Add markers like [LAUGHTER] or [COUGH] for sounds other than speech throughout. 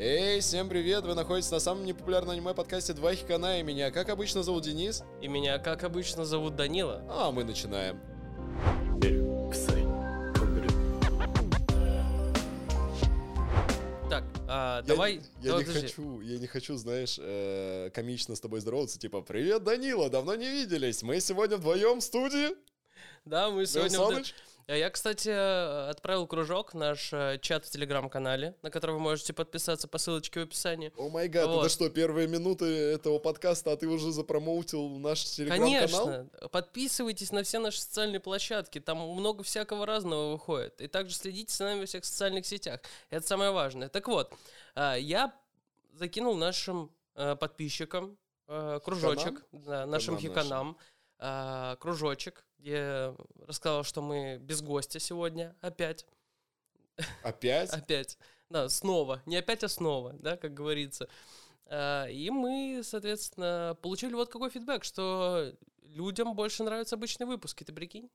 Эй, всем привет! Вы находитесь на самом непопулярном аниме-подкасте «Два хикана» и меня, как обычно, зовут Денис. И меня, как обычно, зовут Данила. А мы начинаем. Так, а, Я- давай... Я, давай, не подожди. хочу, я не хочу, знаешь, э, комично с тобой здороваться, типа «Привет, Данила, давно не виделись, мы сегодня вдвоем в студии». Да, мы сегодня... Саныч? Я, кстати, отправил кружок наш э, чат в Телеграм-канале, на который вы можете подписаться по ссылочке в описании. О май гад, это что, первые минуты этого подкаста, а ты уже запромоутил наш телеграм-канал? Конечно, подписывайтесь на все наши социальные площадки, там много всякого разного выходит. И также следите за нами во всех социальных сетях. Это самое важное. Так вот, а, я закинул нашим э, подписчикам э, кружочек, да, нашим Хиканам хиканам, а, кружочек, где рассказал, что мы без гостя сегодня опять. Опять? Опять. Да, снова. Не опять, а снова, да, как говорится. А, И мы, соответственно, получили вот какой фидбэк, что людям больше нравятся обычные выпуски, ты прикинь?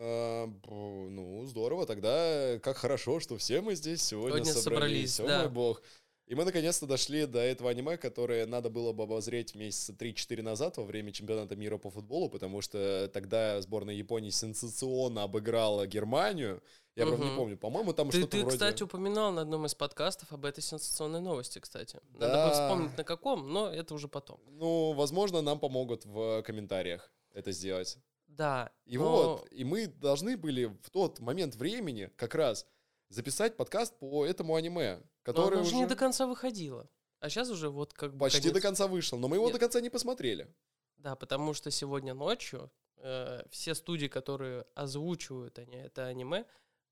А, бу- ну, здорово, тогда как хорошо, что все мы здесь сегодня, Сегодня собрались. собрались, О да. мой бог. И мы наконец-то дошли до этого аниме, которое надо было бы обозреть месяца 3-4 назад во время чемпионата мира по футболу, потому что тогда сборная Японии сенсационно обыграла Германию. Я правда не помню, по-моему, там Ты, что-то ты, вроде... кстати, упоминал на одном из подкастов об этой сенсационной новости, кстати. Надо Да. бы вспомнить на каком, но это уже потом. Ну, возможно, нам помогут в комментариях это сделать. Да. И но- вот, и мы должны были в тот момент времени как раз записать подкаст по этому аниме, же уже не до конца выходило. А сейчас уже вот как бы почти конец. до конца вышел, но мы его Нет. до конца не посмотрели. Да, потому что сегодня ночью э, все студии, которые озвучивают они, это аниме,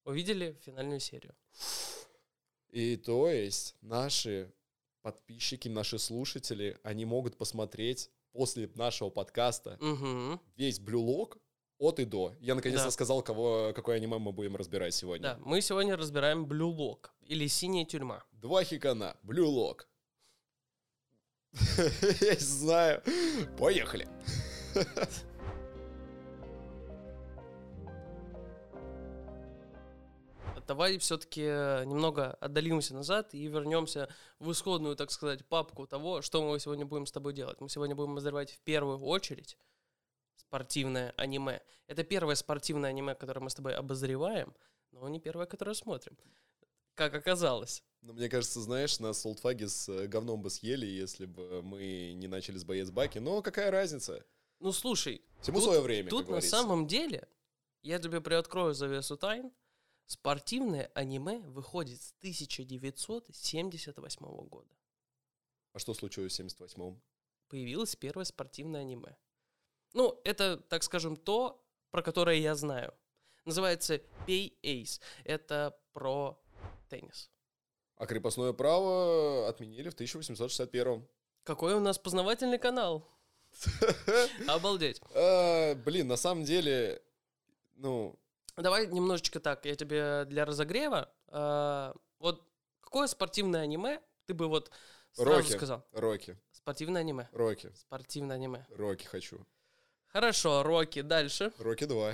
увидели финальную серию. И то есть наши подписчики, наши слушатели, они могут посмотреть после нашего подкаста Угу. весь блюлог от и до. Я наконец-то Да. сказал, кого, какое аниме мы будем разбирать сегодня. Да, мы сегодня разбираем Lock или Синяя тюрьма. Два хикана, блюлог. [LAUGHS] Я знаю. Поехали. Давай все-таки немного отдалимся назад и вернемся в исходную, так сказать, папку того, что мы сегодня будем с тобой делать. Мы сегодня будем обозревать в первую очередь спортивное аниме. Это первое спортивное аниме, которое мы с тобой обозреваем, но не первое, которое смотрим. Как оказалось. Ну, мне кажется, знаешь, нас солтфаги с э, говном бы съели, если бы мы не начали с боец Баки. Но какая разница? Ну, слушай, Всему Тут- свое время, Тут на самом деле, я тебе приоткрою завесу тайн, спортивное аниме выходит с 1978 года. А что случилось в 78-м? Появилось первое спортивное аниме. Ну, это, так скажем, то, про которое я знаю. Называется Pay Ace. Это про теннис. А крепостное право отменили в 1861-м. Какой у нас познавательный канал. [LAUGHS] Обалдеть. А, Блин, на самом деле, ну, Давай немножечко так, я тебе для разогрева. а, вот какое спортивное аниме ты бы вот сразу сказал? Рокки, Спортивное аниме. Рокки, Спортивное аниме. Рокки хочу. Хорошо, Рокки. Дальше. Рокки 2.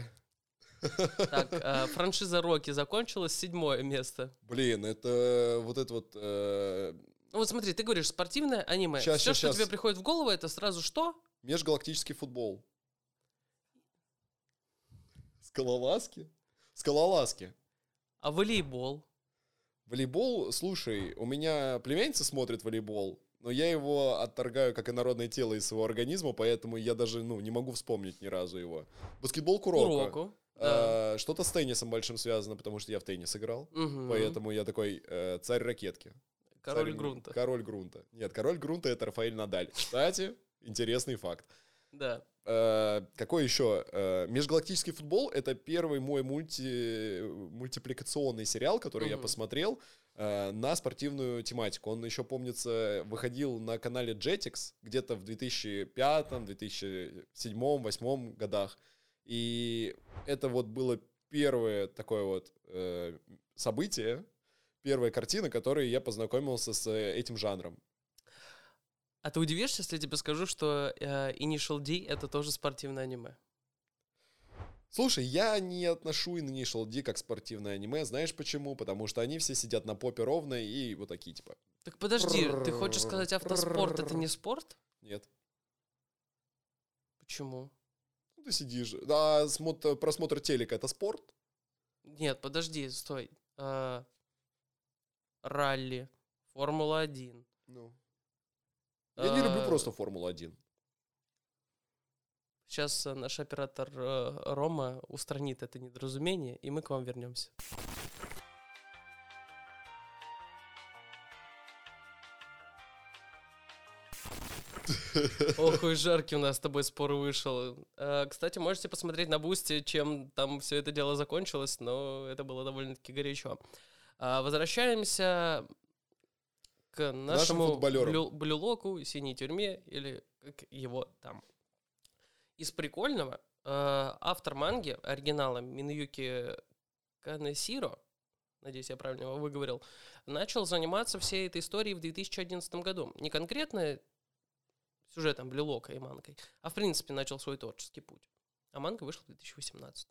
Так, а, франшиза Рокки закончилась, седьмое место. Блин, это вот это вот... э, Ну вот смотри, ты говоришь спортивное аниме. Щас, Все, щас, что щас. тебе приходит в голову, это сразу что? Межгалактический футбол. Скалолазки? Скалолазки. А волейбол. Волейбол, слушай, у меня племянница смотрит волейбол, но я его отторгаю как инородное тело из своего организма, поэтому я даже, ну, не могу вспомнить ни разу его. Баскетбол Куроко. Куроку. Да. А, что-то с теннисом большим связано, потому что я в теннис играл. Мгм. Поэтому я такой э, царь ракетки. Король Царь- грунта. Король грунта. Нет, король грунта это Рафаэль Надаль. Кстати, интересный факт. Да. Э, какой еще? Э, Межгалактический футбол это первый мой мульти... мультипликационный сериал, который я Мгм. посмотрел э, на спортивную тематику. Он еще, помнится, выходил на канале Jetix где-то в 2005, 2007, 2008 годах. И это вот было первое такое вот э, событие, первая картина, которой я познакомился с э, этим жанром. А ты удивишься, если я тебе скажу, что э, Initial D это тоже спортивное аниме? Слушай, я не отношу Initial D как спортивное аниме. Знаешь почему? Потому что они все сидят на попе ровно и вот такие, типа, Так подожди, ты хочешь сказать автоспорт это не спорт? нет. Почему? Ты сидишь. Смотр- просмотр телека — это спорт? Нет, подожди, стой. А, ралли, Формула-1. Ну. Я не люблю А, просто Формулу-1. Сейчас э, наш оператор э, Рома устранит это недоразумение, и мы к вам вернемся. [LAUGHS] Ох, и жаркий у нас с тобой спор вышел. Э, Кстати, можете посмотреть на Boosty, чем там все это дело закончилось, но это было довольно-таки горячо. А, Возвращаемся к нашему Blue- Blue Lock у, синей тюрьме, или как его там. Из прикольного, э, автор манги, оригинала Мунэюки Канэсиро, надеюсь, я правильно его выговорил, начал заниматься всей этой историей в 2011 году. Не конкретно сюжетом Блюлока и мангой, а в принципе начал свой творческий путь. А манга вышла в 2018.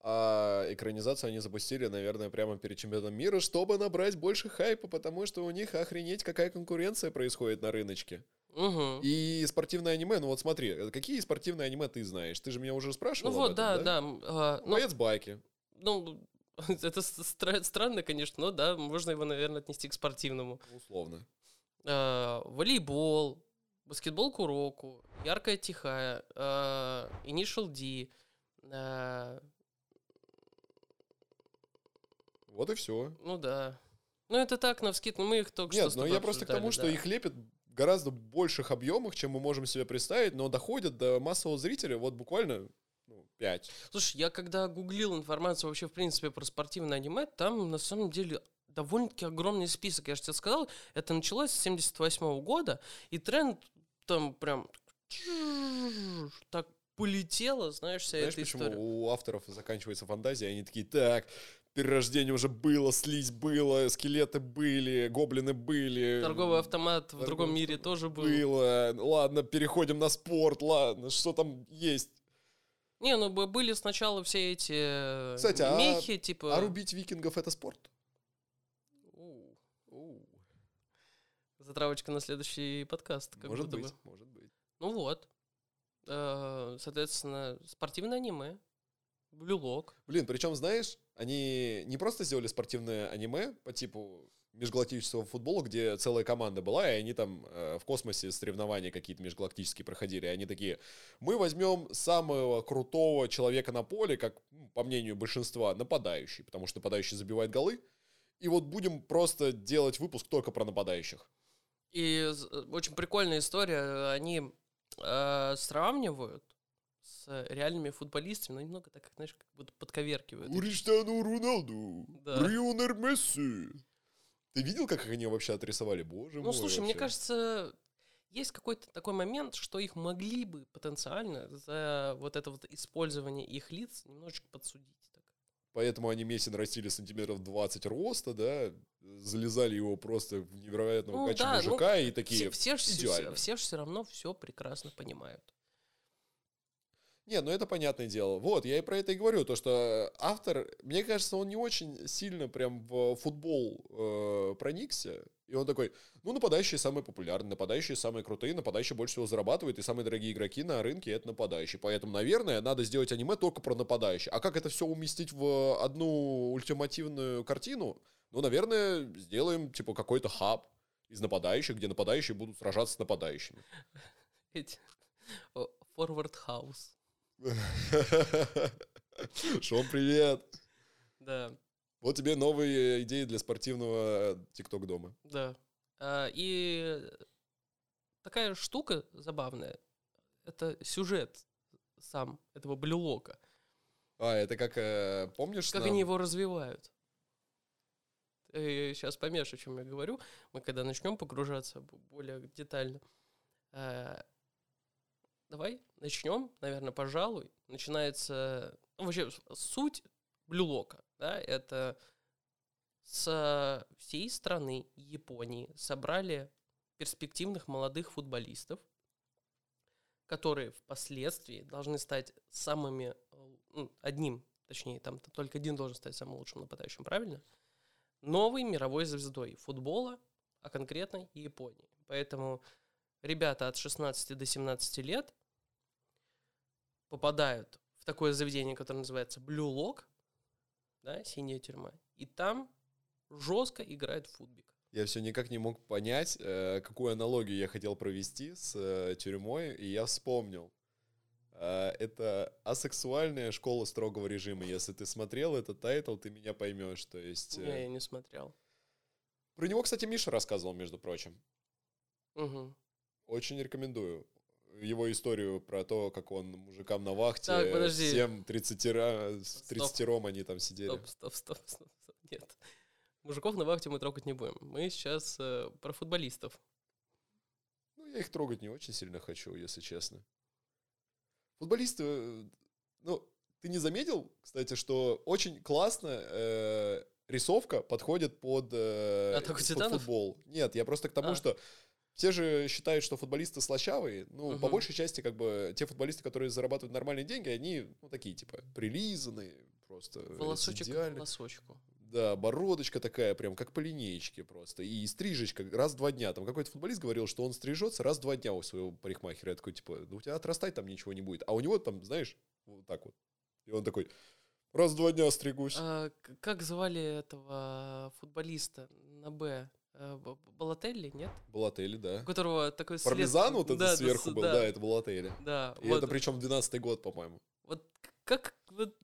А экранизацию они запустили, наверное, прямо перед чемпионатом мира, чтобы набрать больше хайпа, потому что у них охренеть какая конкуренция происходит на рыночке. Угу. И спортивное аниме, ну вот смотри, какие спортивные аниме ты знаешь? Ты же меня уже спрашивал Ну об вот, этом, да, да. м, а, ну, Боец байки. ну, [LAUGHS] это стра- странно, конечно, но да, можно его, наверное, отнести к спортивному. Условно. А, волейбол, баскетбол куроку, яркая тихая, а, Initial D, а, Вот и все. ну да. Ну это так, на вскид, ну мы их только что Нет, но тобой я просто к тому, обсуждали, что да. их лепят в гораздо больших объемах, чем мы можем себе представить, но доходят до массового зрителя вот буквально ну, 5. Слушай, я когда гуглил информацию вообще, в принципе, про спортивное аниме, там на самом деле довольно-таки огромный список. Я же тебе сказал, это началось с 78 года, и тренд там прям так полетело, знаешь, вся Знаешь, эта почему история. у авторов заканчивается фантазия, они такие, так, перерождение уже было, слизь было, скелеты были, гоблины были. Торговый автомат в другом мире тоже был. Было. Ладно, переходим на спорт, ладно, что там есть? Не, ну были сначала все эти э, Кстати, а- мехи, типа... А рубить викингов это спорт? У, Затравочка на следующий подкаст. Как может быть, бы. может быть. Ну вот. Э, Соответственно, спортивное аниме. Блюлок. Блин, причем, знаешь, они не просто сделали спортивное аниме по типу межгалактического футбола, где целая команда была, и они там э, в космосе соревнования какие-то межгалактические проходили. И они такие, мы возьмем самого крутого человека на поле, как, м, по мнению большинства, нападающий, потому что нападающий забивает голы, и вот будем просто делать выпуск только про нападающих. И з- очень прикольная история. Они э, сравнивают с реальными футболистами, но немного так, знаешь, как будто подковеркивают. Криштиану Роналду, Да. Лионель Месси. Ты видел, как они вообще отрисовали? Боже мой. Ну, слушай, мне вообще. кажется, есть какой-то такой момент, что их могли бы потенциально за вот это вот использование их лиц немножечко подсудить. Поэтому они Месси нарастили сантиметров 20 роста, да, залезали его просто в невероятного Ну кача да, ну, мужика и такие... Все, все, идеально. все все равно все прекрасно понимают. Не, ну это понятное дело. Вот, я и про это и говорю, то что автор, мне кажется, он не очень сильно прям в футбол э, проникся. И он такой, ну, нападающие самые популярные, нападающие самые крутые, нападающие больше всего зарабатывают, и самые дорогие игроки на рынке — это нападающие. Поэтому, наверное, надо сделать аниме только про нападающих. А как это все уместить в одну ультимативную картину? Ну, наверное, сделаем, типа, какой-то хаб из нападающих, где нападающие будут сражаться с нападающими. Forward House. [LAUGHS] Шон, привет! Да, Вот тебе новые идеи для спортивного ТикТок дома. да. А, и такая штука забавная. Это сюжет сам этого блюлока. А, это как, э, помнишь, Как нам- они его развивают. сейчас поймешь, о чем я говорю. Мы когда начнем погружаться более детально. Давай начнем, наверное, пожалуй. Начинается... ну, вообще, суть блюлока, да, это с всей страны Японии собрали перспективных молодых футболистов, которые впоследствии должны стать самыми, ну, одним, точнее, там только один должен стать самым лучшим нападающим, правильно? Новой мировой звездой футбола, а конкретно Японии. Поэтому ребята от 16 до 17 лет попадают в такое заведение, которое называется Blue Lock, да, синяя тюрьма, и там жестко играют в футбик. Я все никак не мог понять, э, какую аналогию я хотел провести с э, тюрьмой, и я вспомнил. Э, это асексуальная школа строгого режима. Если ты смотрел этот тайтл, ты меня поймешь. То есть... Не, я не смотрел. Про него, кстати, Миша рассказывал, между прочим. Угу. Очень рекомендую его историю про то, как он мужикам на вахте Так, подожди. всем 30 с 30 они там сидели. Стоп, стоп, стоп, стоп, стоп. Нет. Мужиков на вахте мы трогать не будем. Мы сейчас э, про футболистов. Ну, я их трогать не очень сильно хочу, если честно. Футболисты, э, ну, ты не заметил, кстати, что очень классно э, рисовка подходит под, э, Атаку под титанов? футбол. Нет, я просто к тому, А. что все же считают, что футболисты слащавые. Ну, по Мгм. большей части, как бы, те футболисты, которые зарабатывают нормальные деньги, они, ну, такие, типа, прилизанные, просто Волосочек к идеальной- волосочку. Да, бородочка такая, прям как по линеечке просто. И стрижечка раз в два дня. Там какой-то футболист говорил, что он стрижется раз в два дня у своего парикмахера. Я такой, типа, ну у тебя отрастать там ничего не будет. А у него там, знаешь, вот так вот. И он такой, раз в два дня стригусь. А, как звали этого футболиста на Б? Э, Б- Б- Балотелли, нет? Балатели, да. У которого такой след- Пармезан вот это Да, да, сверху с- был, да, да, это Балатели. Да, И вот, это причем 12-й год, по-моему. вот как вот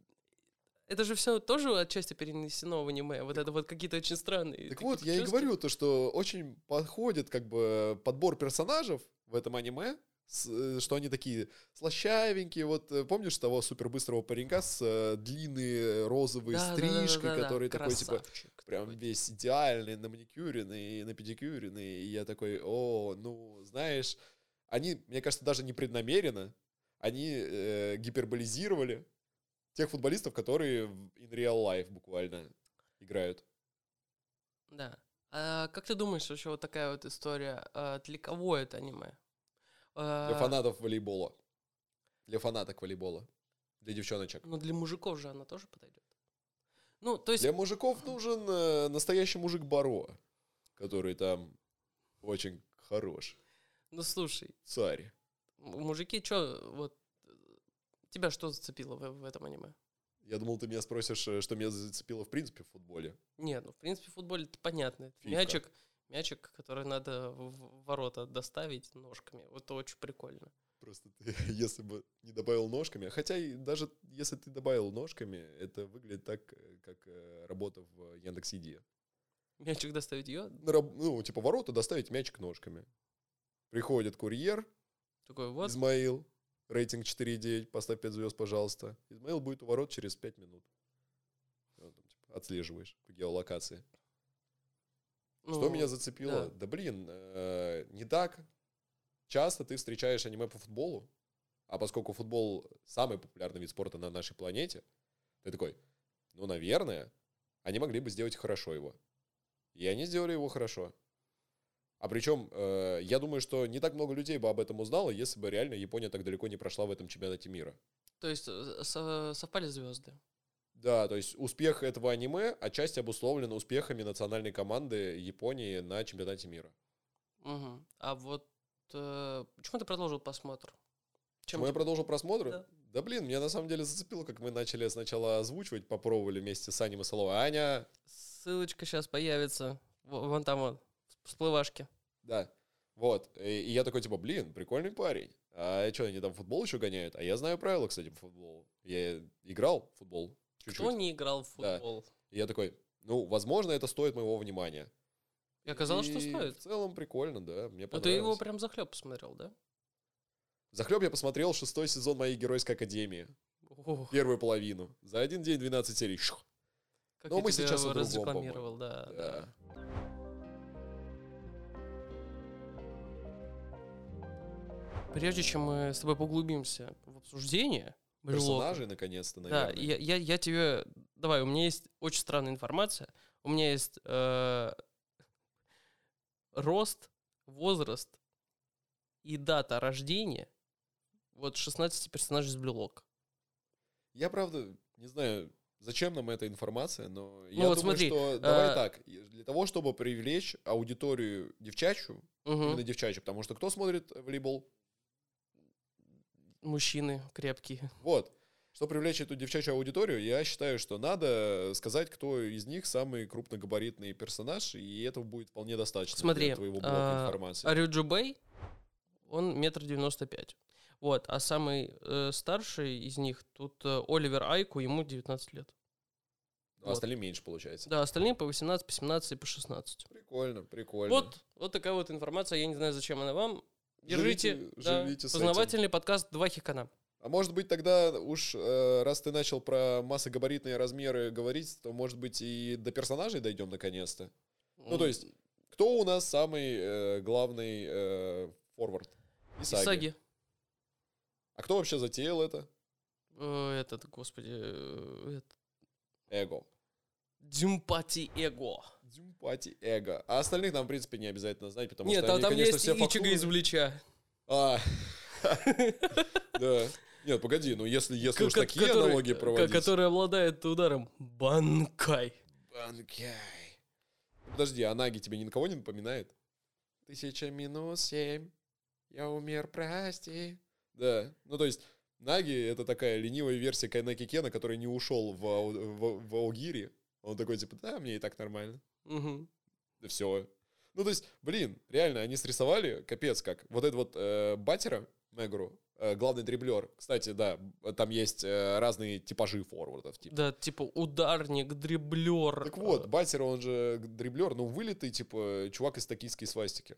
это же все тоже отчасти перенесено в аниме. Вот это вот какие-то очень странные. Так вот, я и прически. говорю, то, что очень подходит как бы подбор персонажей в этом аниме, что они такие слащавенькие. Вот э, помнишь того супербыстрого паренька с э, длинной розовой Да, да, да, да, стрижкой, да, да, который такой типа прям такой. весь идеальный, на маникюренный, на педикюренный. И я такой, о, ну, знаешь, они, мне кажется, даже не преднамеренно, они э, гиперболизировали тех футболистов, которые в in real life буквально играют. Да. А как ты думаешь, вообще вот такая вот история, а, для кого это аниме? Для А, фанатов волейбола. Для фанаток волейбола. Для девчоночек. Ну, для мужиков же она тоже подойдет. Ну, то есть, Для мужиков нужен э, настоящий мужик Баро, который там очень хорош. ну слушай, Царь. мужики, что, вот, э, тебя что зацепило в, в этом аниме? Я думал, ты меня спросишь, э, что меня зацепило в принципе в футболе. Нет, ну, в принципе, в футболе это понятно. Это Фифка. Мячик, мячик, который надо в ворота доставить ножками. Вот это очень прикольно. Просто ты, [LAUGHS] если бы не добавил ножками, хотя и даже если ты добавил ножками, это выглядит так, э, как э, работа в Яндекс.Еде. Мячик доставить ее, Ну, типа ворота доставить мячик ножками. Приходит курьер, такой вот, Измаил, рейтинг 4,9, поставь 5 звезд, пожалуйста. Измаил будет у ворот через 5 минут. Там, типа, отслеживаешь по геолокации. Что ну, меня зацепило? да. Да, блин, э, не так часто ты встречаешь аниме по футболу, а поскольку футбол самый популярный вид спорта на нашей планете, ты такой, ну, наверное, они могли бы сделать хорошо его. И они сделали его хорошо. А причем, э, я думаю, что не так много людей бы об этом узнало, если бы реально Япония так далеко не прошла в этом чемпионате мира. То есть э, со- совпали звезды. Да, то есть успех этого аниме отчасти обусловлен успехами национальной команды Японии на чемпионате мира. Мгм. А вот э, почему ты продолжил просмотр? Чем Почему я продолжил просмотр? Да. Да. блин, меня на самом деле зацепило, как мы начали сначала озвучивать, попробовали вместе с Аней Масаловой. Аня, Ссылочка сейчас появится. Во- Вон там вот, в всплывашке. да, вот. И, и я такой, типа, блин, прикольный парень. А что, они там футбол еще гоняют? А я знаю правила, кстати, по футболу. Я играл в футбол чуть-чуть. Кто не играл в Да. футбол? И я такой, ну, возможно, это стоит моего внимания. И оказалось, что И стоит. В целом прикольно, да, мне Ну, ты его понравилось. прям захлеб посмотрел, да? Захлеб я посмотрел шестой сезон моей геройской академии. Ох, Первую половину. За один день 12 серий. Шух. как Но я мы сейчас о другом, да, да. Да. Прежде чем мы с тобой поглубимся в обсуждение Персонажей, наконец-то, Да, наверное. я, я, я тебе... Давай, у меня есть очень странная информация. У меня есть э, рост, возраст и дата рождения вот 16 персонажей из Lock. Я, правда, не знаю, зачем нам эта информация, но Ну я вот думаю, смотри, что давай а- так, для того, чтобы привлечь аудиторию девчачью, Мгм. именно девчачью, потому что кто смотрит волейбол? Мужчины крепкие. [LAUGHS] Вот. Чтобы привлечь эту девчачью аудиторию, я считаю, что надо сказать, кто из них самый крупногабаритный персонаж, и этого будет вполне достаточно Смотри, для твоего блока а, информации. Арюджу Бэй, он метр девяносто пять. Вот, а самый э, старший из них тут э, Оливер Айку, ему 19 лет. А остальным меньше получается. Да, остальные по 18, по 17 и по 16. Прикольно, прикольно. Вот, вот такая вот информация. Я не знаю, зачем она вам. Держите, Живите- да, живите познавательный подкаст «Два хикана». А может быть тогда уж, э, раз ты начал про массогабаритные размеры говорить, то может быть и до персонажей дойдем наконец-то? Ну, то есть, кто у нас самый э, главный э, форвард? Исаги. Исаги. А кто вообще затеял это? Э, Этот, господи, э, это- Эго. Дзюмпати Эго. Дзюмпати эго. А остальных нам, в принципе, не обязательно знать, потому Нет, что а они, там конечно, есть все Ичига из Блича. А. [LAUGHS] Да. Нет, погоди, ну если, если уж такие аналогии проводить... Который обладает ударом Банкай. Банкай. Подожди, а Наги тебе ни на кого не напоминает? Тысяча минус семь. Я умер, прости. Да, ну то есть Наги это такая ленивая версия Кайнаки Кена, который не ушел в, в, в Аугири. Он такой типа, да, мне и так нормально. Мгм. Да все. Ну то есть, блин, реально, они срисовали, капец как. Вот этот вот э, батера, Мегру, э, главный дриблер. Кстати, да, там есть э, разные типажи форвардов. Типа. Да, типа ударник, дриблер. Так вот, Батер, он же дриблер, ну, вылитый, типа, чувак из токийской свастики.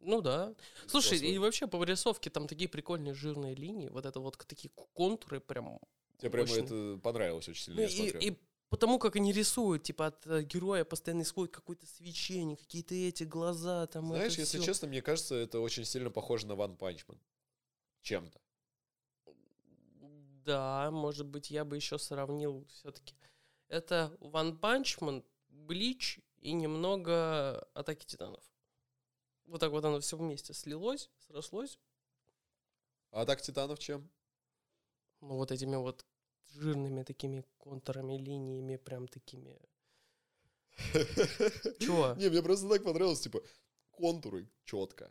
Ну да. Слушай, и вообще по рисовке там такие прикольные жирные линии, вот это вот такие контуры прям. Тебе Мощно. это понравилось очень сильно, Ну, и, и потому как они рисуют, типа от э, героя постоянно исходит какое-то свечение, какие-то эти глаза там. Знаешь, если всё. честно, мне кажется, это очень сильно похоже на One Punch Man. Чем-то. Да, может быть, я бы еще сравнил все-таки. Это One Punch Man, Блич и немного Атаки Титанов. Вот так вот оно все вместе слилось, срослось. А так Титанов чем? Ну, вот этими вот жирными такими контурами, линиями, прям такими. [LAUGHS] Чего? Не, мне просто так понравилось, типа, контуры четко.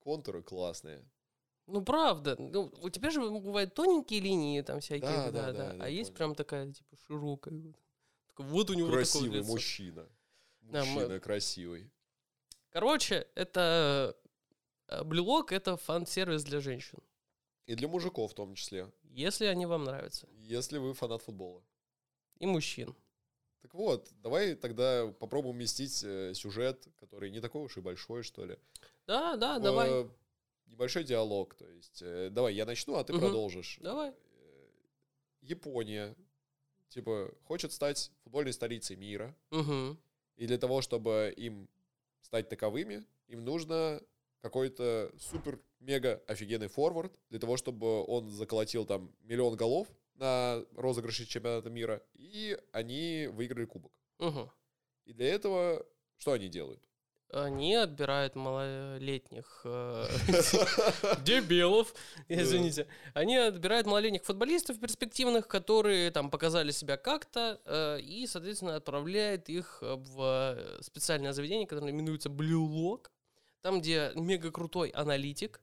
Контуры классные. Ну, правда. Ну, у тебя же бывают тоненькие линии там всякие, Да, да, да, да. да, а есть понял. прям такая, типа, широкая. Вот, вот у него такое Красивый лицо. мужчина. Да, мы- Мужчина красивый. Короче, это... э, Блюлок — это фан-сервис для женщин. И для мужиков в том числе. Если они вам нравятся. Если вы фанат футбола. И мужчин. Так вот, давай тогда попробуем уместить э, сюжет, который не такой уж и большой, что ли. Да, да, в, давай. Небольшой диалог, то есть, э, давай, я начну, а ты Мгм. продолжишь. Давай. Э, Япония, типа, хочет стать футбольной столицей мира, Мгм. и для того, чтобы им стать таковыми, им нужно какой-то супер-мега офигенный форвард, для того, чтобы он заколотил там миллион голов на розыгрыше чемпионата мира, и они выиграли кубок. Мгм. И для этого что они делают? Они отбирают малолетних э, [LAUGHS] дебилов, извините. Они отбирают малолетних футболистов перспективных, которые там показали себя как-то, э, и, соответственно, отправляет их в э, специальное заведение, которое именуется Blue Lock, там, где мега крутой аналитик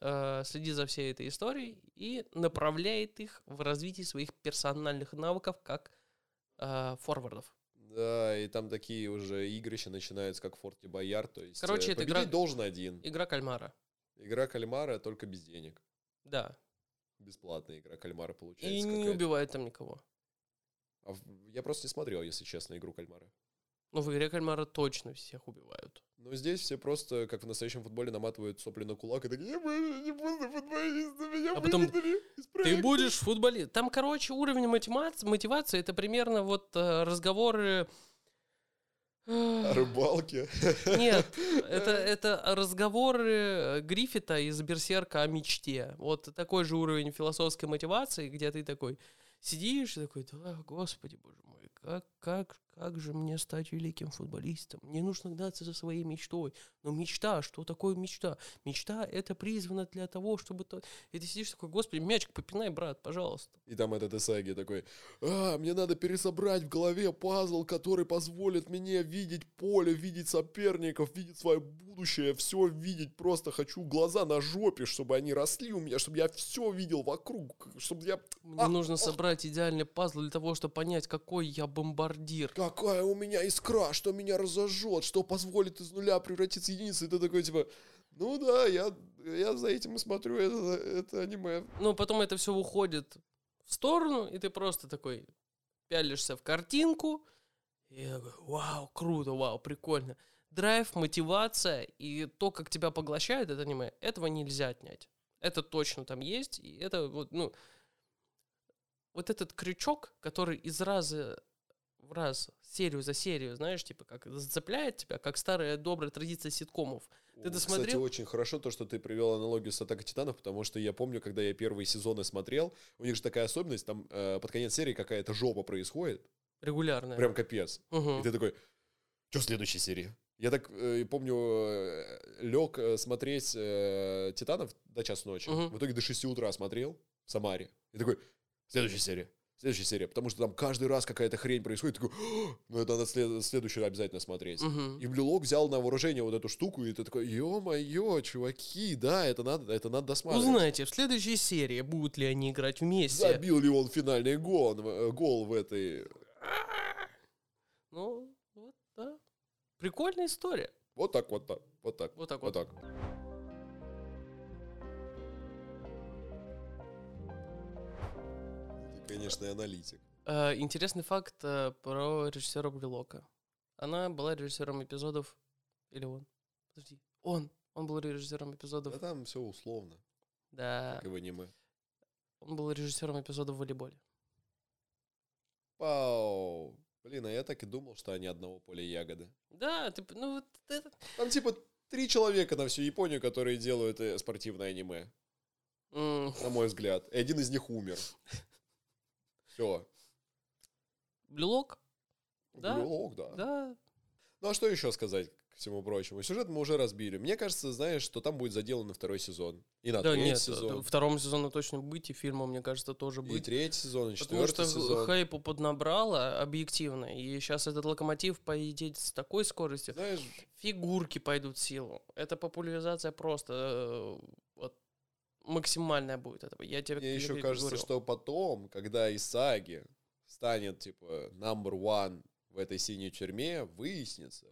э, следит за всей этой историей и направляет их в развитие своих персональных навыков как э, форвардов. Да, и там такие уже игрища начинаются, как Форте Боярд, то есть Короче, э, это игра- должен один. Игра кальмара. Игра кальмара только без денег. Да. Бесплатная игра кальмара И получается. не какая-то. убивает там никого. А Я просто не смотрел, если честно, игру кальмара. Но в игре кальмара точно всех убивают. Но здесь все просто, как в настоящем футболе, наматывают сопли на кулак и такие, я не буду футболистом, меня А потом Ты проекта». будешь футболист. Там, короче, уровень мотивации, мотивации это примерно вот э, разговоры... О рыбалке. Нет, [LAUGHS] это, это разговоры э, Гриффита из Берсерка о мечте. Вот такой же уровень философской мотивации, где ты такой сидишь и такой, да, господи, боже мой, как, как, как же мне стать великим футболистом? Мне нужно гнаться за своей мечтой. Но мечта, что такое мечта? Мечта — это призвано для того, чтобы... То... И ты сидишь такой, господи, мячик попинай, брат, пожалуйста. И там этот Исаги такой, а, мне надо пересобрать в голове пазл, который позволит мне видеть поле, видеть соперников, видеть свое будущее, все видеть. Просто хочу глаза на жопе, чтобы они росли у меня, чтобы я все видел вокруг, чтобы я... Мне А, нужно ох. собрать идеальный пазл для того, чтобы понять, какой я бомбардир. Какая у меня искра, что меня разожжет, что позволит из нуля превратиться в единицу. И ты такой, типа, ну да, я, я за этим и смотрю это, это аниме. Но потом это все уходит в сторону, и ты просто такой пялишься в картинку, и я такой, вау, круто, вау, прикольно. Драйв, мотивация и то, как тебя поглощает это аниме, этого нельзя отнять. Это точно там есть, и это вот, ну, вот этот крючок, который из раза в раз, серию за серию, знаешь, типа, как зацепляет тебя, как старая добрая традиция ситкомов. Ты досмотрел? Кстати, очень хорошо то, что ты привел аналогию с Атакой Титанов, потому что я помню, когда я первые сезоны смотрел, у них же такая особенность, там э, под конец серии какая-то жопа происходит, Регулярно. прям капец. Мгм. И ты такой, что в следующей серии? Я так э, помню, лег смотреть э, Титанов до часу ночи. Мгм. В итоге до 6 утра смотрел в Самаре. И такой, следующая серия. Следующая серия. Потому что там каждый раз какая-то хрень происходит. Такой, «О, ну это надо след- следующую обязательно смотреть. Мгм. И Блюлок взял на вооружение вот эту штуку, и ты такой, ё-моё, чуваки, да, это надо, это надо досматривать. Узнайте в следующей серии, будут ли они играть вместе. Забил ли он финальный гол, в- гол в этой... Ну, вот, да. Прикольная история. Вот так, вот так, вот так, Вот так вот вот. так. Конечно, и аналитик. Э, интересный факт э, про режиссера Брилока. Она была режиссером эпизодов... Или он? Подожди. Он. Он был режиссером эпизодов... Да там все условно, Да. как в аниме. Он был режиссером эпизодов в волейболе. Пау. Блин, а я так и думал, что они одного поля ягоды. Да, ты... Ну, вот это... Там типа три человека на всю Японию, которые делают э, спортивное аниме, м, на мой взгляд. И один из них умер. [LAUGHS] Все. Блилок? Да. да. Да. Ну а что еще сказать к всему прочему? Сюжет мы уже разбили. Мне кажется, знаешь, что там будет заделан на второй сезон. И на Да, третий нет, сезон. второму сезону точно быть, и фильма, мне кажется, тоже И быть. третий сезон, и Потому четвертый что сезон. хайпу поднабрало объективно, и сейчас этот локомотив поедет с такой скоростью. Знаешь, Фигурки пойдут в силу. Это популяризация просто э, максимальная будет этого. Я тебе мне еще кажется, говорю. что потом, когда Исаги станет, типа, number one в этой синей тюрьме, выяснится,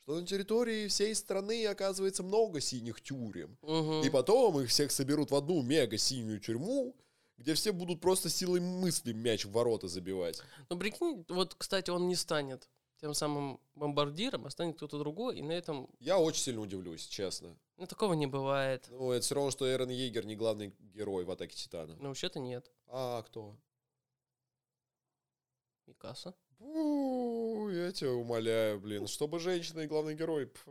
что на территории всей страны оказывается много синих тюрем. Мгм. И потом их всех соберут в одну мега-синюю тюрьму, где все будут просто силой мысли мяч в ворота забивать. Ну, прикинь, вот, кстати, он не станет тем самым бомбардиром, а станет кто-то другой, и на этом, Я очень сильно удивлюсь, честно. Ну, такого не бывает. Ну, это все равно, что Эрен Егер не главный герой в «Атаке Титана». Ну, вообще-то нет. А кто? Микаса. Фу, я тебя умоляю, блин, чтобы женщина и главный герой. пф.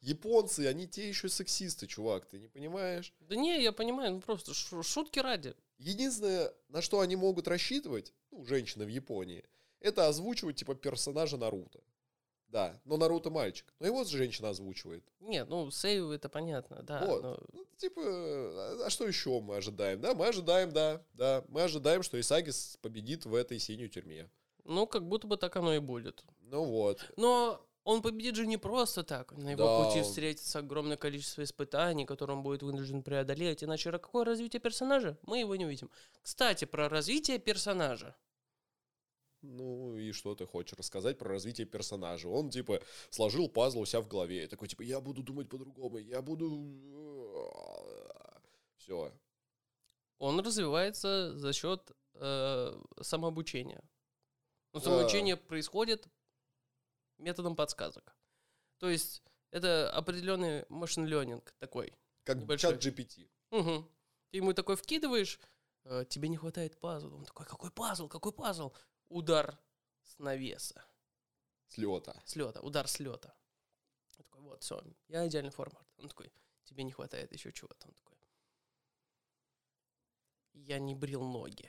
Японцы, они те еще сексисты, чувак, ты не понимаешь? Да не, я понимаю, ну просто шу- шутки ради. Единственное, на что они могут рассчитывать, ну, женщины в Японии, это озвучивать, типа, персонажа Наруто. Да, но Наруто мальчик. Но его женщина озвучивает. Нет, ну, сейв это понятно, да. вот. но- Ну, типа, а а что еще мы ожидаем? Да, мы ожидаем, да, да. Мы ожидаем, что Исагис победит в этой синей тюрьме. ну, как будто бы так оно и будет. Ну вот. Но он победит же не просто так. На его Да, пути он- встретится огромное количество испытаний, которые он будет вынужден преодолеть. Иначе какое развитие персонажа? Мы его не увидим. Кстати, про развитие персонажа. Ну и что ты хочешь рассказать про развитие персонажа? Он, типа, сложил пазл у себя в голове. И такой, типа, я буду думать по-другому, я буду... Все. Он развивается за счет э, самообучения. Но Да. самообучение происходит методом подсказок. То есть это определенный машин learning такой. Как Небольшой. чат GPT. Угу. Ты ему такой вкидываешь, э, тебе не хватает пазла. Он такой, какой пазл, какой пазл? Удар с навеса, Слета. с лета, удар с лета. Я такой, вот, все, я идеальный формат. Он такой, тебе не хватает еще чего-то. Он такой, я не брил ноги.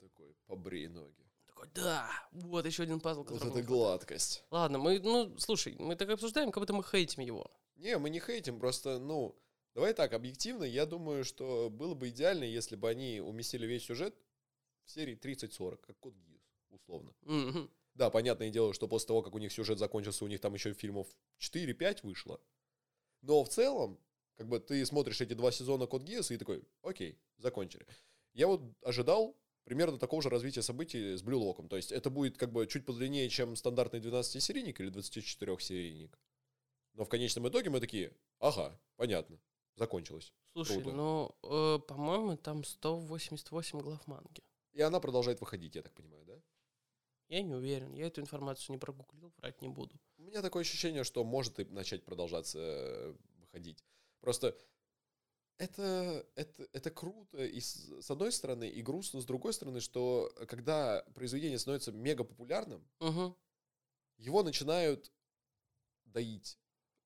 Такой, побрей ноги. Он такой, да, вот еще один пазл, Вот который это мне гладкость. Ладно, мы, ну, слушай, мы так обсуждаем, как будто мы хейтим его. Не, мы не хейтим, просто, ну, давай так, объективно, я думаю, что было бы идеально, если бы они уместили весь сюжет в серии 30-40, как Код Гиас, условно. Мгм. Да, понятное дело, что после того, как у них сюжет закончился, у них там еще фильмов 4-5 вышло. Но в целом, как бы ты смотришь эти два сезона Код Гиаса и такой, окей, закончили. Я вот ожидал примерно такого же развития событий с Блюлоком. То есть это будет как бы чуть подлиннее, чем стандартный 12-серийник или 24-серийник. Но в конечном итоге мы такие, ага, понятно, закончилось. Слушай, Круто. ну, э, по-моему, там 188 глав манги. И она продолжает выходить, я так понимаю, да? Я не уверен, я эту информацию не прогуглил, врать не буду. У меня такое ощущение, что может и начать продолжаться э, выходить. Просто это, это, это круто и с, с одной стороны, и грустно с другой стороны, что когда произведение становится мега популярным, Угу. его начинают доить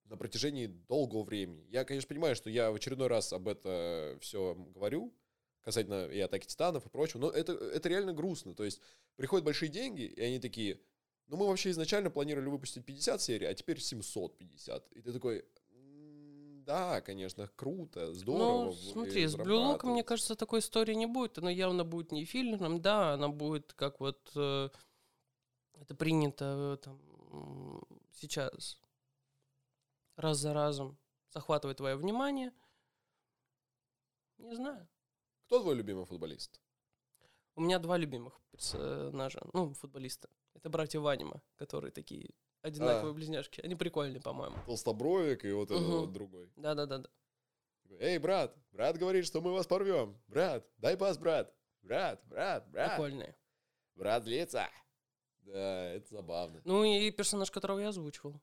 на протяжении долгого времени. Я, конечно, понимаю, что я в очередной раз об это все говорю, касательно и атаки титанов и прочего, но это, это реально грустно. То есть приходят большие деньги, и они такие, ну мы вообще изначально планировали выпустить 50 серий, а теперь 750. И ты такой, «М, да, конечно, круто, здорово. Ну, смотри, с Блюлоком, мне зарабатываете». кажется, такой истории не будет. Она явно будет не фильмом, да, она будет как вот э, это принято э, там сейчас раз за разом захватывает твое внимание. Не знаю. Кто твой любимый футболист? У меня два любимых персонажа, ну, футболиста. Это братья Ванима, которые такие одинаковые А. близняшки. Они прикольные, по-моему. Толстобровик и вот этот Мгм. вот другой. Да-да-да. Эй, брат, брат говорит, что мы вас порвем. Брат, дай пас, брат. Брат, брат, брат. Прикольные. Брат злится. Да, это забавно. Ну и персонаж, которого я озвучивал.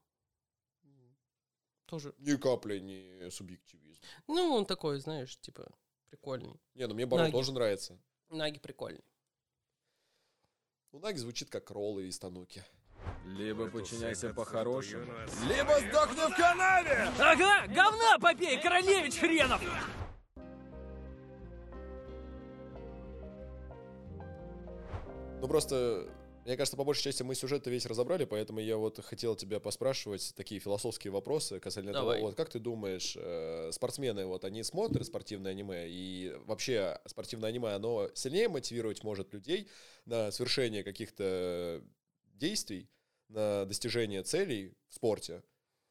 Тоже. Ни капли не субъективизм. Ну, он такой, знаешь, типа, прикольный. Не, ну мне Барон Наги. тоже нравится. Наги прикольный. У Наги звучит как роллы из Тануки. Либо подчиняйся по-хорошему, Либо сдохни в канаве! Ага, говна попей, королевич хренов! Ну просто, мне кажется, по большей части мы сюжет весь разобрали, поэтому я вот хотел тебя поспрашивать такие философские вопросы касательно Давай. того, вот как ты думаешь, э, спортсмены, вот они смотрят спортивное аниме, и вообще спортивное аниме, оно сильнее мотивировать может людей на совершение каких-то действий, на достижение целей в спорте,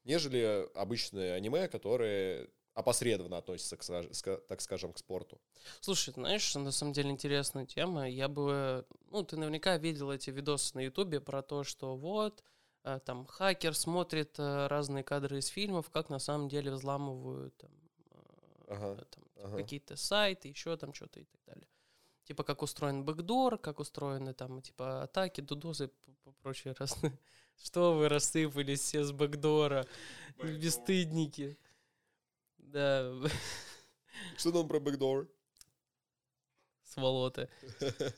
нежели обычные аниме, которые опосредованно относятся, к, так скажем, к спорту. Слушай, знаешь, на самом деле интересная тема. Я бы... Ну, ты наверняка видел эти видосы на Ютубе про то, что вот, э, там, хакер смотрит э, разные кадры из фильмов, как на самом деле взламывают там, э, Ага, там, ага. какие-то сайты, еще там что-то и так далее. Типа, как устроен бэкдор, как устроены там, типа, атаки, дудозы и прочие разные. [LAUGHS] Что вы рассыпались все с бэкдора, бесстыдники. Да, Что там про бэкдор? сволоты.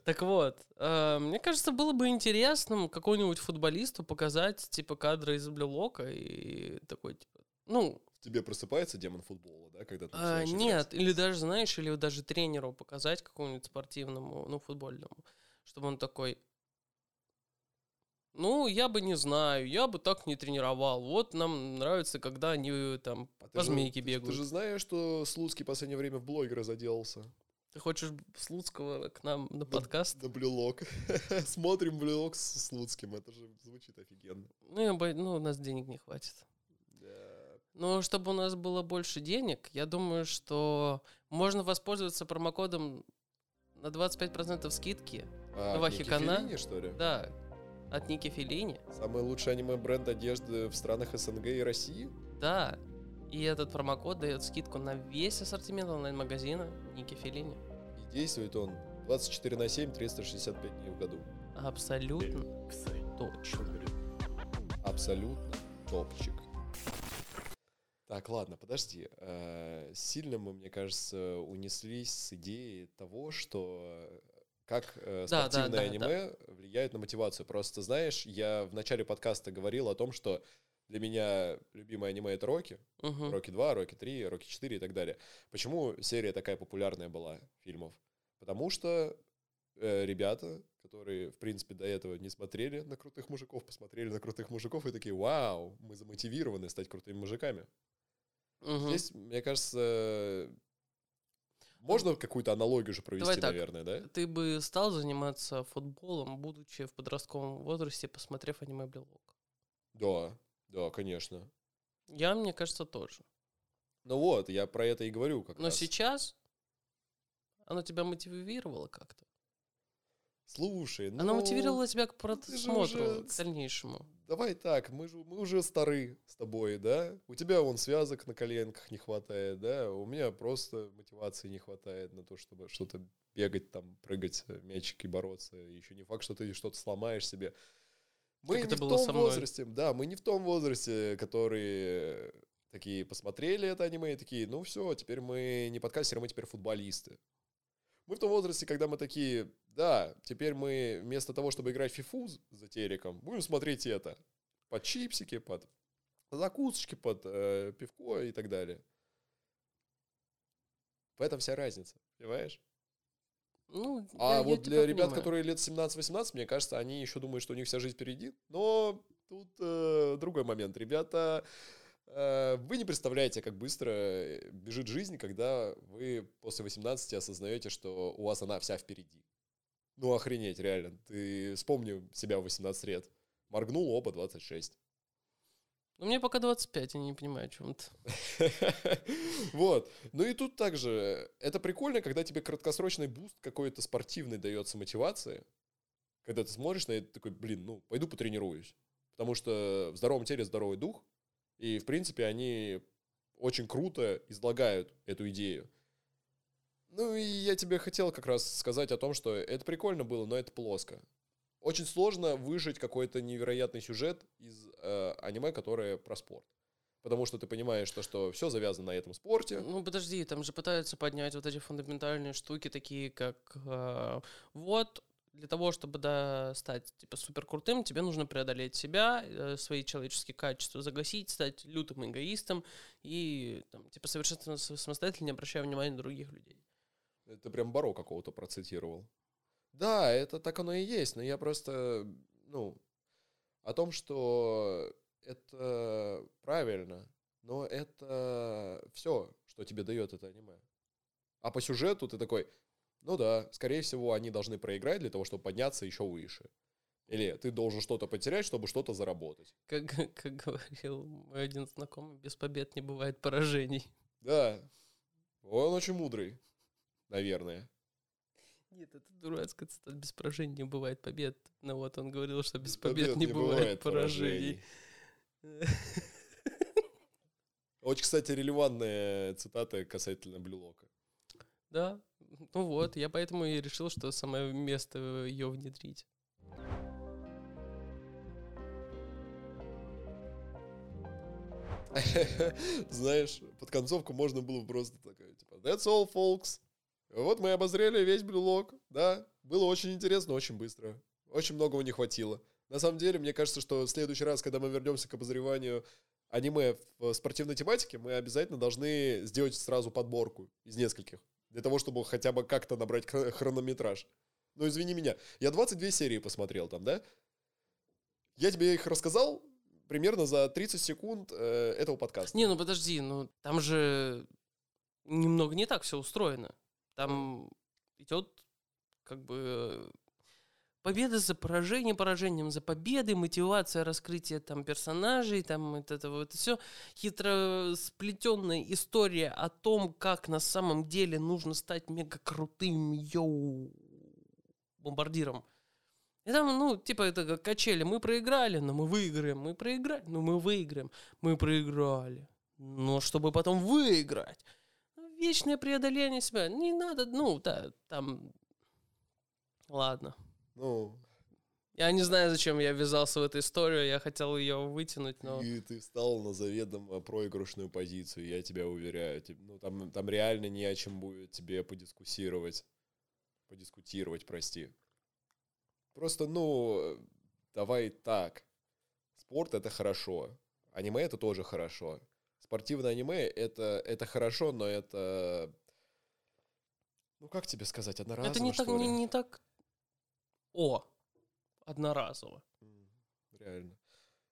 Так вот, э, мне кажется, было бы интересным какому-нибудь футболисту показать, типа, кадры из Блюлока и такой, типа, ну, В тебе просыпается демон футбола, да, когда ты А, играть? нет, или даже, знаешь, или даже тренеру показать какому-нибудь спортивному, ну, футбольному, чтобы он такой, ну, я бы не знаю, я бы так не тренировал. Вот нам нравится, когда они там А ты по же- змейке ты- бегают. Ты же знаешь, что Слуцкий в последнее время в блогера заделался? Ты хочешь Слуцкого к нам на подкаст? Да блюлок. [LAUGHS] Смотрим блюлок с Слуцким, это же звучит офигенно. Ну, я бо- ну, у нас денег не хватит. Да. Но чтобы у нас было больше денег, я думаю, что можно воспользоваться промокодом на 25% скидки. А, Вахи Ники Кана? Феллини, что ли? Да, от Ники Феллини. Самый лучший аниме-бренд одежды в странах СНГ и России? Да. И этот промокод дает скидку на весь ассортимент онлайн-магазина Ники Феллини. И действует он 24 на 7, 365 дней в году. Абсолютно точно. Абсолютно топчик. Так, ладно, подожди. Э, Сильно мы, мне кажется, унеслись с идеи того, что как э, Да, да, спортивное да, аниме влияет на мотивацию. Просто, знаешь, я в начале подкаста говорил о том, что для меня любимое аниме это Рокки. Мгм. Рокки 2, Рокки 3, Рокки 4 и так далее. Почему серия такая популярная была фильмов? Потому что э, ребята, которые, в принципе, до этого не смотрели на крутых мужиков, посмотрели на крутых мужиков и такие, вау, мы замотивированы стать крутыми мужиками. Мгм. Здесь, мне кажется, можно какую-то аналогию же провести, Давай так. наверное, да? Ты бы стал заниматься футболом, будучи в подростковом возрасте, посмотрев аниме Брелок? Да, да, конечно. Я, мне кажется, тоже. Ну вот, я про это и говорю как Но раз. сейчас оно тебя мотивировало как-то. Слушай, ну... Оно мотивировало тебя к же просмотру, уже к дальнейшему. Давай так, мы, же, мы уже стары с тобой, да? У тебя вон связок на коленках не хватает, да? У меня просто мотивации не хватает на то, чтобы что-то бегать, там, прыгать, э, мячики бороться. Еще не факт, что ты что-то сломаешь себе. Мы Как не в том возрасте, да, мы не в том возрасте, которые такие посмотрели это аниме и такие, ну все, теперь мы не подкастеры, мы теперь футболисты. Мы в том возрасте, когда мы такие, да, теперь мы вместо того, чтобы играть в фифу с- за телеком, будем смотреть это. Под чипсики, под закусочки, под э, пивко и так далее. В этом вся разница, понимаешь? Ну, А я- я вот тебя для ребят, понимаю. которые лет 17-18, мне кажется, они еще думают, что у них вся жизнь впереди. Но тут э, другой момент. Ребята, вы не представляете, как быстро э, бежит жизнь, когда вы после 18 осознаете, что у вас она вся впереди. Ну, охренеть, реально. Ты вспомни себя в 18 лет. Моргнул, опа 26. Ну, мне пока 25, я не понимаю, о чем ты. [LAUGHS] Вот. Ну и тут также, это прикольно, когда тебе краткосрочный буст какой-то спортивный дается мотивации, когда ты смотришь на это такой, блин, ну, пойду потренируюсь. Потому что в здоровом теле здоровый дух, и, в принципе, они очень круто излагают эту идею. Ну и я тебе хотел как раз сказать о том, что это прикольно было, но это плоско. Очень сложно выжить какой-то невероятный сюжет из э, аниме, которое про спорт. Потому что ты понимаешь, что, что все завязано на этом спорте. Ну, подожди, там же пытаются поднять вот эти фундаментальные штуки, такие как э, вот для того, чтобы да, стать типа супер крутым, тебе нужно преодолеть себя, э, свои человеческие качества загасить, стать лютым эгоистом и там, типа совершенно самостоятельно не обращая внимания на других людей. Это прям Баро какого-то процитировал. Да, это так оно и есть, но я просто, ну, о том, что это правильно, но это все, что тебе дает это аниме. А по сюжету ты такой, ну да, скорее всего, они должны проиграть для того, чтобы подняться еще выше. Или ты должен что-то потерять, чтобы что-то заработать. Как, [LAUGHS] как говорил мой один знакомый, без побед не бывает поражений. Да, он очень мудрый, наверное. Нет, это дурацкая цитата. Без поражений не бывает побед. Но вот он говорил, что без побед, не, бывает, поражений. Очень, кстати, релевантная цитата касательно Блюлока. Да, ну вот, я поэтому и решил, что самое место ее внедрить. [LAUGHS] Знаешь, под концовку можно было просто такое, типа, that's all, folks. Вот мы обозрели весь Блюлок, да, было очень интересно, очень быстро. Очень многого не хватило. На самом деле, мне кажется, что в следующий раз, когда мы вернемся к обозреванию аниме в спортивной тематике, мы обязательно должны сделать сразу подборку из нескольких. Для того, чтобы хотя бы как-то набрать хр- хронометраж. Ну, извини меня. Я 22 серии посмотрел там, да? Я тебе их рассказал примерно за 30 секунд э, этого подкаста. Не, ну подожди, ну там же немного не так все устроено. Там идет как бы победа за поражением, поражением за победой, мотивация раскрытия там персонажей, там вот это вот все хитро сплетенная история о том, как на самом деле нужно стать мега крутым йоу бомбардиром. И там, ну, типа, это как качели. Мы проиграли, но мы выиграем. Мы проиграли, но мы выиграем. Мы проиграли. Но чтобы потом выиграть. Ну, Вечное преодоление себя. Не надо, ну, да, там... Ладно. Ну, Я не знаю, зачем я ввязался в эту историю. Я хотел ее вытянуть, но... и ты встал на заведомо проигрышную позицию, я тебя уверяю. Ну, там, там реально не о чем будет тебе подискуссировать. Подискутировать, прости. Просто, ну, давай так. Спорт — это хорошо. Аниме — это тоже хорошо. Спортивное аниме — это, это хорошо, но это... Ну, как тебе сказать, одноразово, это не так, не, не так О, одноразово. Реально.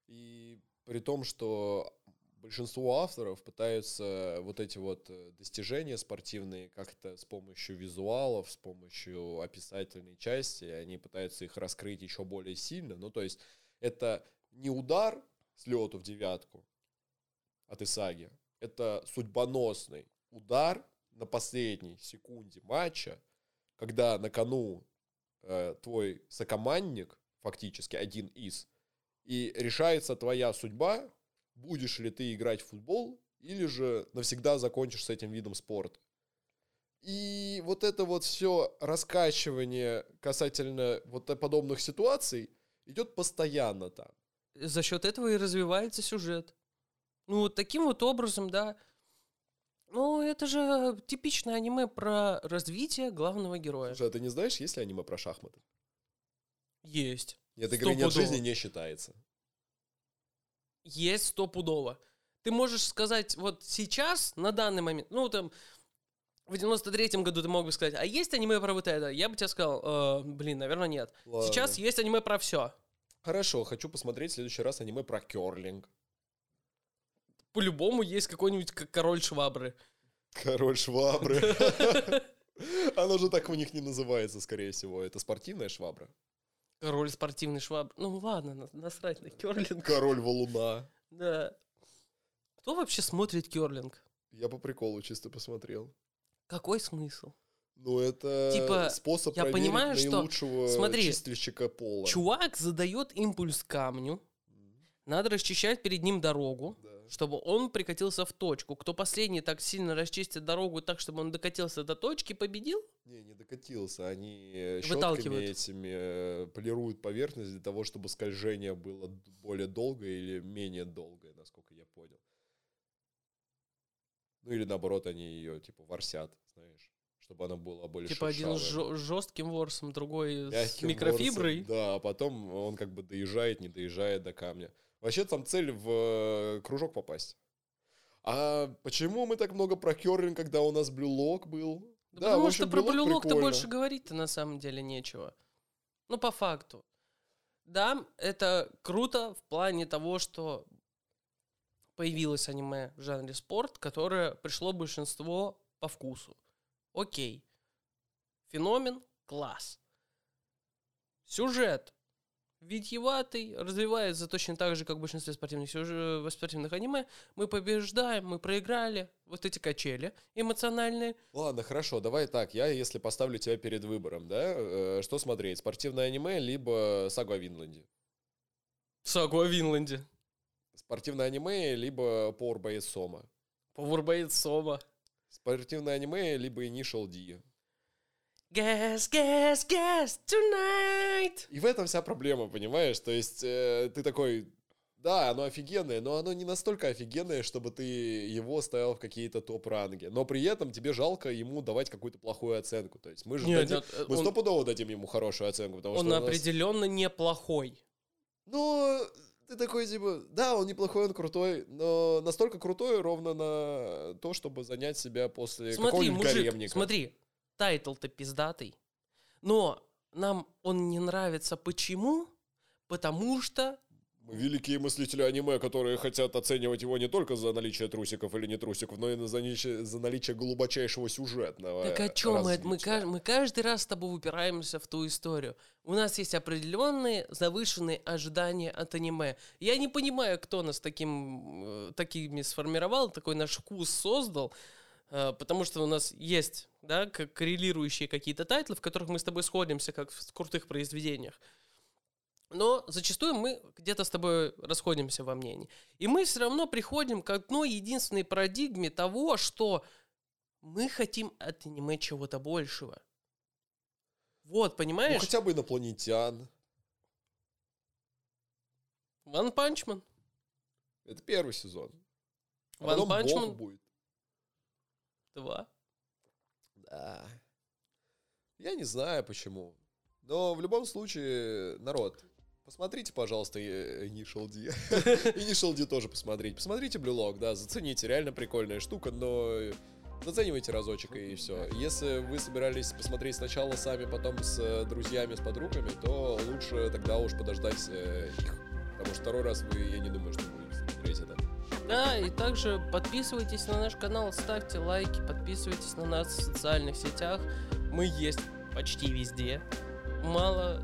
И при том, что большинство авторов пытаются вот эти вот э, достижения спортивные как-то с помощью визуалов, с помощью описательной части, они пытаются их раскрыть еще более сильно. Ну, то есть это не удар с лету в девятку от Исаги, это судьбоносный удар на последней секунде матча, когда на кону э, твой сокомандник, фактически один из, и решается твоя судьба, будешь ли ты играть в футбол или же навсегда закончишь с этим видом спорта. И вот это вот все раскачивание касательно вот подобных ситуаций идет постоянно там. За счет этого и развивается сюжет. Ну, вот таким вот образом, да. Ну, это же типичное аниме про развитие главного героя. Слушай, а ты не знаешь, есть ли аниме про шахматы? Есть. Нет, игры нет жизни не считается. Есть стопудово. Ты можешь сказать, вот сейчас, на данный момент, ну, там, в 93-м году ты мог бы сказать, а есть аниме про вот это? Я бы тебе сказал, «Э, блин, наверное, нет. Ладно. Сейчас есть аниме про все. Хорошо, хочу посмотреть в следующий раз аниме про керлинг. По-любому есть какой-нибудь к- король швабры. Король швабры. [LAUGHS] [LAUGHS] Оно же так у них не называется, скорее всего. Это спортивная швабра. Король спортивный швабр. Ну ладно, на- насрать на керлинг. Король [LAUGHS] валуна. Да. Кто вообще смотрит керлинг? Я по приколу чисто посмотрел. Какой смысл? Ну, это Типа, способ я проверить понимаю, что- наилучшего смотри, чистильщика пола. Чувак задает импульс камню. Надо расчищать перед ним дорогу, Да. чтобы он прикатился в точку. Кто последний так сильно расчистит дорогу так, чтобы он докатился до точки, победил? Не, не докатился. Они э, щетками этими э, полируют поверхность для того, чтобы скольжение было более долгое или менее долгое, насколько я понял. Ну или наоборот, они ее типа ворсят, знаешь, чтобы она была более Типа один с шершавая. жестким ворсом, другой с Мягким микрофиброй. ворсом, Да, а потом он как бы доезжает, не доезжает до камня. Вообще там цель в э, кружок попасть. А почему мы так много про керлинг, когда у нас блюлок был? Да, потому в что общем, про блюлок блюлок-то больше говорить-то на самом деле нечего. Ну, по факту. Да, это круто в плане того, что появилось аниме в жанре спорт, которое пришло большинство по вкусу. Окей. Феномен – класс. Сюжет витьеватый, развивается точно так же, как в большинстве спортивных, сюжё- спортивных аниме. Мы побеждаем, мы проиграли. Вот эти качели эмоциональные. Ладно, хорошо, давай так. Я, если поставлю тебя перед выбором, да, э, что смотреть? Спортивное аниме, либо сагу о Винланде? Сагу о Винланде. Спортивное аниме, либо Power Сома? Powerбейт Сома. Спортивное аниме, либо Initial D? Guess, guess, guess tonight. И в этом вся проблема, понимаешь? То есть э, ты такой, да, оно офигенное, но оно не настолько офигенное, чтобы ты его ставил в какие-то топ-ранги. Но при этом тебе жалко ему давать какую-то плохую оценку. То есть мы же Нет, дадим- нет, э, мы он- стопудово дадим ему хорошую оценку, потому Он что нас- определенно неплохой. Ну, ты такой, типа, да, он неплохой, он крутой, но настолько крутой ровно на то, чтобы занять себя после Смотри, какого-нибудь мужик, гаремника. смотри, тайтл-то пиздатый. Но нам он не нравится почему? Потому что Мы великие мыслители аниме, которые хотят оценивать его не только за наличие трусиков или не трусиков, но и за наличие, за наличие глубочайшего сюжетного Так о чем мы? Мы, развития. кажд- мы каждый раз с тобой упираемся в ту историю. У нас есть определенные завышенные ожидания от аниме. Я не понимаю, кто нас таким, э, такими сформировал, такой наш вкус создал, э, потому что у нас есть да, как коррелирующие какие-то тайтлы, в которых мы с тобой сходимся, как в крутых произведениях. Но зачастую мы где-то с тобой расходимся во мнении. И мы все равно приходим к одной единственной парадигме того, что мы хотим от аниме чего-то большего. Вот, Ну, понимаешь? хотя бы инопланетян. Ван Панчман. Это первый сезон. А Ван Бог Панчман будет. 2. Я не знаю почему. Но в любом случае, народ, посмотрите, пожалуйста, э, Initial D. [LAUGHS] Initial D тоже посмотрите. Посмотрите Blue Lock, да, зацените, реально прикольная штука, но Заценивайте разочек и все. Если вы собирались посмотреть сначала сами, потом с э, друзьями, с подругами, то лучше тогда уж подождать э, их. Потому что второй раз вы, я не думаю, что это. Да, и также подписывайтесь на наш канал, ставьте лайки, подписывайтесь на нас в социальных сетях. Мы есть почти везде. Мало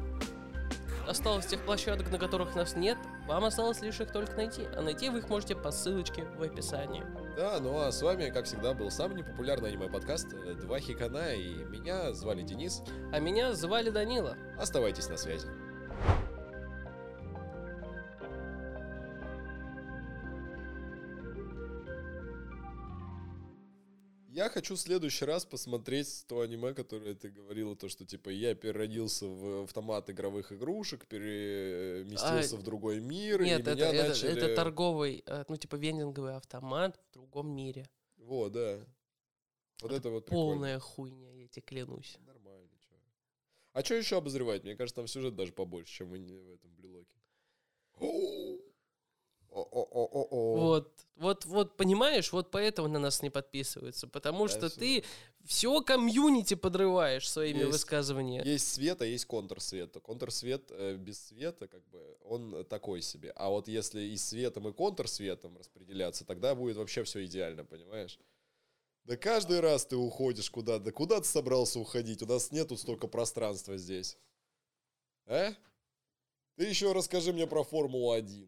осталось тех площадок, на которых нас нет. Вам осталось лишь их только найти. А найти вы их можете по ссылочке в описании. Да, ну а с вами, как всегда, был самый непопулярный аниме-подкаст э, «Два хикана», и меня звали Денис. А меня звали Данила. Оставайтесь на связи. Я хочу в следующий раз посмотреть то аниме, которое ты говорила, то, что, типа, я переродился в автомат игровых игрушек, переместился А, в другой мир, Нет, и это, меня это, начали... это торговый, э, ну типа вендинговый автомат в другом мире. Вот, да. Вот это вот прикольно. Полная хуйня, я тебе клянусь. Нормально, чё. А что еще обозревать? Мне кажется, там сюжет даже побольше, чем в этом блилоке. О-о-о-о-о. Вот, вот, вот, понимаешь, вот поэтому на нас не подписываются, потому Да, что всё. ты все комьюнити подрываешь своими Есть- высказываниями. Есть свет, а есть контрсвет. Контрсвет э, без света, как бы, он такой себе. А вот если и светом, и контрсветом распределяться, тогда будет вообще все идеально, понимаешь? Да каждый раз ты уходишь куда-то. Куда ты собрался уходить? У нас нету столько пространства здесь. А? Ты еще расскажи мне про Формулу-1.